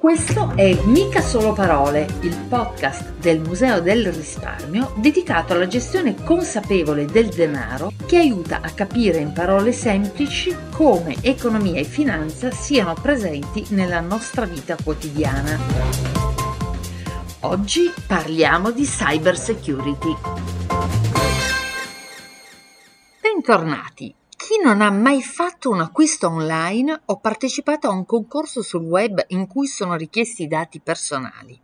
Questo è Mica Solo Parole, il podcast del Museo del Risparmio dedicato alla gestione consapevole del denaro che aiuta a capire in parole semplici come economia e finanza siano presenti nella nostra vita quotidiana. Oggi parliamo di cyber security. Bentornati! Chi non ha mai fatto un acquisto online o partecipato a un concorso sul web in cui sono richiesti dati personali?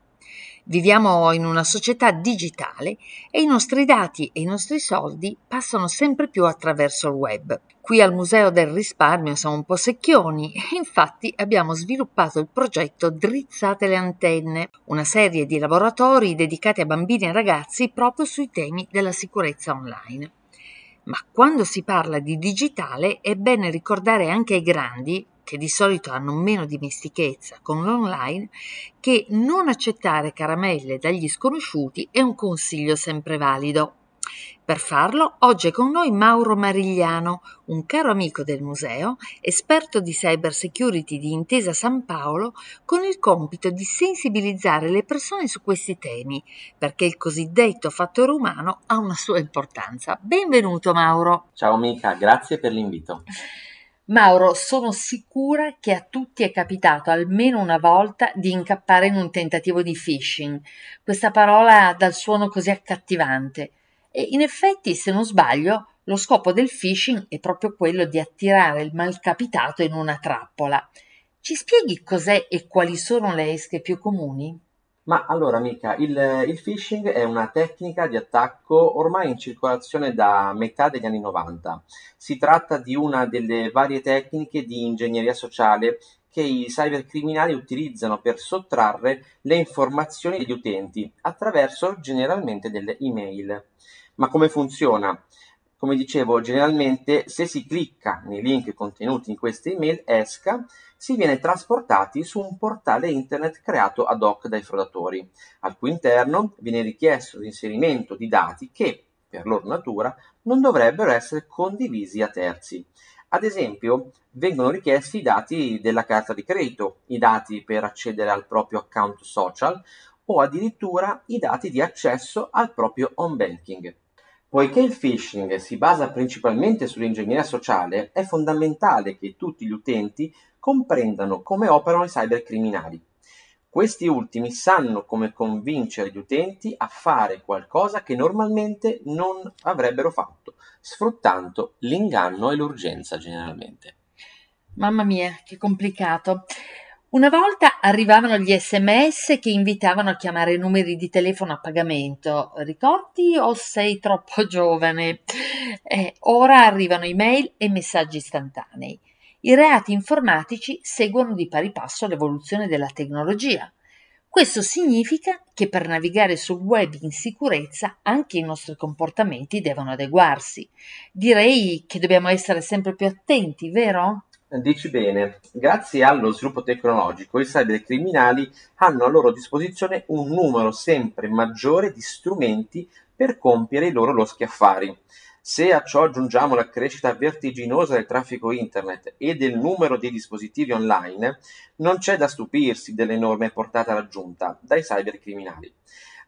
Viviamo in una società digitale e i nostri dati e i nostri soldi passano sempre più attraverso il web. Qui al Museo del Risparmio siamo un po' secchioni e infatti abbiamo sviluppato il progetto Drizzate le antenne, una serie di laboratori dedicati a bambini e ragazzi proprio sui temi della sicurezza online. Ma quando si parla di digitale è bene ricordare anche ai grandi, che di solito hanno meno dimestichezza con l'online, che non accettare caramelle dagli sconosciuti è un consiglio sempre valido. Per farlo, oggi è con noi Mauro Marigliano, un caro amico del museo, esperto di cyber security di Intesa San Paolo, con il compito di sensibilizzare le persone su questi temi, perché il cosiddetto fattore umano ha una sua importanza. Benvenuto Mauro. Ciao amica, grazie per l'invito. Mauro, sono sicura che a tutti è capitato almeno una volta di incappare in un tentativo di phishing. Questa parola dal suono così accattivante. E in effetti, se non sbaglio, lo scopo del phishing è proprio quello di attirare il malcapitato in una trappola. Ci spieghi cos'è e quali sono le esche più comuni? Ma allora, amica, il, il, phishing è una tecnica di attacco ormai in circolazione da metà degli anni 90. Si tratta di una delle varie tecniche di ingegneria sociale che i cybercriminali utilizzano per sottrarre le informazioni degli utenti attraverso generalmente delle email. Ma come funziona? Come dicevo, generalmente se si clicca nei link contenuti in queste email esca, si viene trasportati su un portale internet creato ad hoc dai frodatori, al cui interno viene richiesto l'inserimento di dati che, per loro natura, non dovrebbero essere condivisi a terzi. Ad esempio, vengono richiesti i dati della carta di credito, i dati per accedere al proprio account social o addirittura i dati di accesso al proprio home banking. Poiché il phishing si basa principalmente sull'ingegneria sociale, è fondamentale che tutti gli utenti comprendano come operano i cybercriminali. Questi ultimi sanno come convincere gli utenti a fare qualcosa che normalmente non avrebbero fatto, sfruttando l'inganno e l'urgenza generalmente. Mamma mia, che complicato. Una volta arrivavano gli sms che invitavano a chiamare numeri di telefono a pagamento. Ricordi o sei troppo giovane? Eh, ora arrivano email e messaggi istantanei. I reati informatici seguono di pari passo l'evoluzione della tecnologia. Questo significa che per navigare sul web in sicurezza anche i nostri comportamenti devono adeguarsi. Direi che dobbiamo essere sempre più attenti, vero? Dici bene, grazie allo sviluppo tecnologico i cybercriminali hanno a loro disposizione un numero sempre maggiore di strumenti per compiere i loro loschi affari. Se a ciò aggiungiamo la crescita vertiginosa del traffico internet e del numero di dispositivi online, non c'è da stupirsi dell'enorme portata raggiunta dai cybercriminali.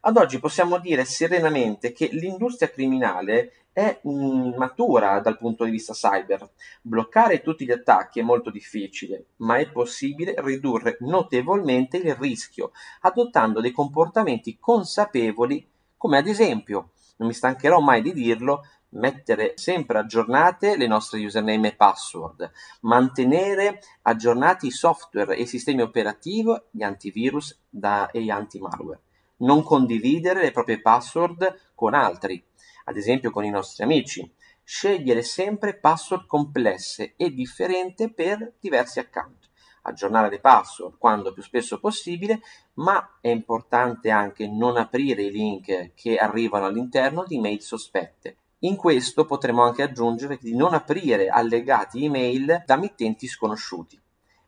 Ad oggi possiamo dire serenamente che l'industria criminale è mh, matura dal punto di vista cyber. Bloccare tutti gli attacchi è molto difficile, ma è possibile ridurre notevolmente il rischio adottando dei comportamenti consapevoli, come ad esempio, non mi stancherò mai di dirlo, mettere sempre aggiornate le nostre username e password, mantenere aggiornati i software e i sistemi operativi, gli antivirus da, e gli anti-malware, non condividere le proprie password con altri, ad esempio con i nostri amici. Scegliere sempre password complesse e differenti per diversi account. Aggiornare le password quando più spesso possibile, ma è importante anche non aprire i link che arrivano all'interno di mail sospette. In questo potremo anche aggiungere di non aprire allegati email da mittenti sconosciuti.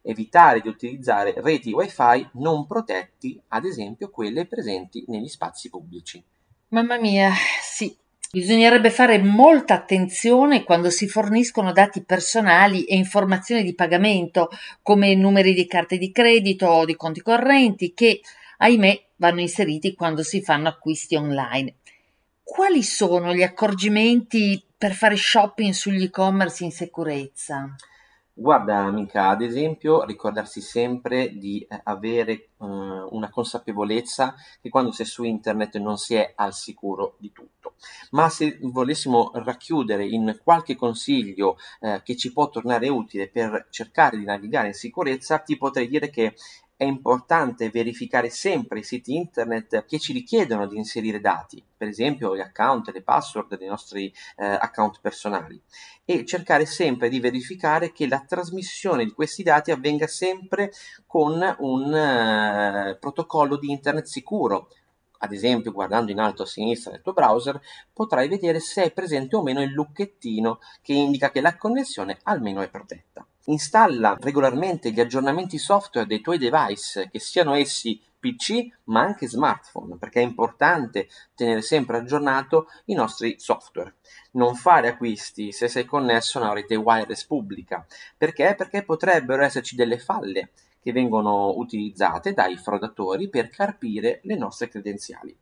Evitare di utilizzare reti wifi non protetti, ad esempio quelle presenti negli spazi pubblici. Mamma mia, sì, Bisognerebbe fare molta attenzione quando si forniscono dati personali e informazioni di pagamento, come numeri di carte di credito o di conti correnti, che, ahimè, vanno inseriti quando si fanno acquisti online. Quali sono gli accorgimenti per fare shopping sugli e-commerce in sicurezza? Guarda amica, ad esempio ricordarsi sempre di eh, avere eh, una consapevolezza che quando è su internet non si è al sicuro di tutto. Ma se volessimo racchiudere in qualche consiglio eh, che ci può tornare utile per cercare di navigare in sicurezza, ti potrei dire che è importante verificare sempre i siti internet che ci richiedono di inserire dati, per esempio gli account e le password dei nostri eh, account personali, e cercare sempre di verificare che la trasmissione di questi dati avvenga sempre con un eh, protocollo di internet sicuro, ad esempio guardando in alto a sinistra del tuo browser, potrai vedere se è presente o meno il lucchettino che indica che la connessione almeno è protetta. Installa regolarmente gli aggiornamenti software dei tuoi device, che siano essi PC ma anche smartphone, perché è importante tenere sempre aggiornato i nostri software. Non fare acquisti se sei connesso a una rete wireless pubblica. Perché? Perché potrebbero esserci delle falle che vengono utilizzate dai fraudatori per carpire le nostre credenziali.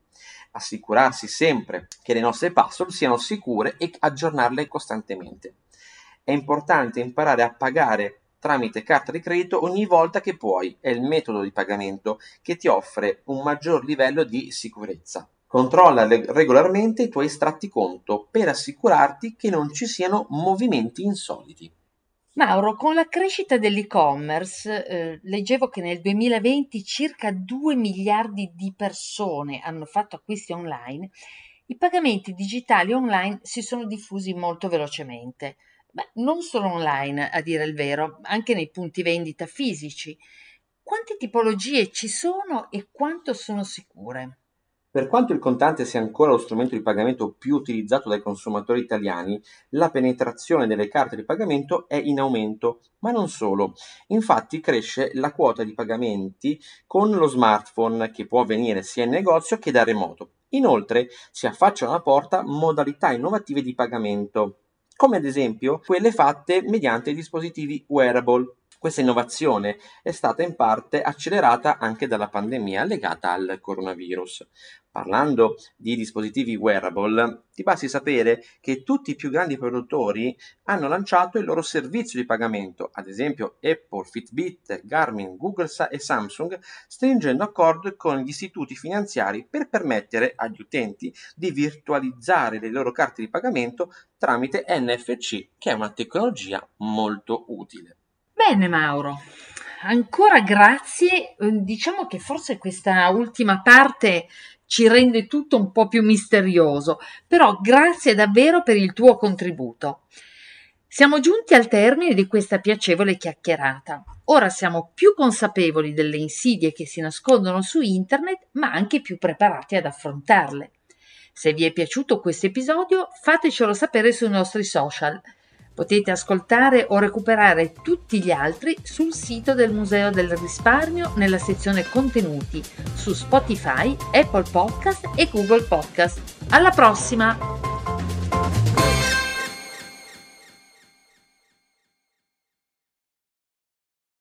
Assicurarsi sempre che le nostre password siano sicure e aggiornarle costantemente. È importante imparare a pagare tramite carta di credito ogni volta che puoi, è il metodo di pagamento che ti offre un maggior livello di sicurezza. Controlla regolarmente i tuoi estratti conto per assicurarti che non ci siano movimenti insoliti. Mauro, con la crescita dell'e-commerce, eh, leggevo che nel 2020 circa 2 miliardi di persone hanno fatto acquisti online, i pagamenti digitali online si sono diffusi molto velocemente. Beh, non solo online, a dire il vero, anche nei punti vendita fisici. Quante tipologie ci sono e quanto sono sicure? Per quanto il contante sia ancora lo strumento di pagamento più utilizzato dai consumatori italiani, la penetrazione delle carte di pagamento è in aumento, ma non solo. Infatti cresce la quota di pagamenti con lo smartphone che può avvenire sia in negozio che da remoto. Inoltre si affacciano alla porta modalità innovative di pagamento, come ad esempio quelle fatte mediante dispositivi wearable questa innovazione è stata in parte accelerata anche dalla pandemia legata al coronavirus. Parlando di dispositivi wearable, ti basti sapere che tutti i più grandi produttori hanno lanciato il loro servizio di pagamento, ad esempio Apple, Fitbit, Garmin, Google e Samsung, stringendo accordi con gli istituti finanziari per permettere agli utenti di virtualizzare le loro carte di pagamento tramite NFC, che è una tecnologia molto utile. Bene Mauro, ancora grazie. Diciamo che forse questa ultima parte ci rende tutto un po' più misterioso, però grazie davvero per il tuo contributo. Siamo giunti al termine di questa piacevole chiacchierata. Ora siamo più consapevoli delle insidie che si nascondono su internet, ma anche più preparati ad affrontarle. Se vi è piaciuto questo episodio, fatecelo sapere sui nostri social. Potete ascoltare o recuperare tutti gli altri sul sito del Museo del Risparmio nella sezione contenuti su Spotify, Apple Podcast e Google Podcast. Alla prossima!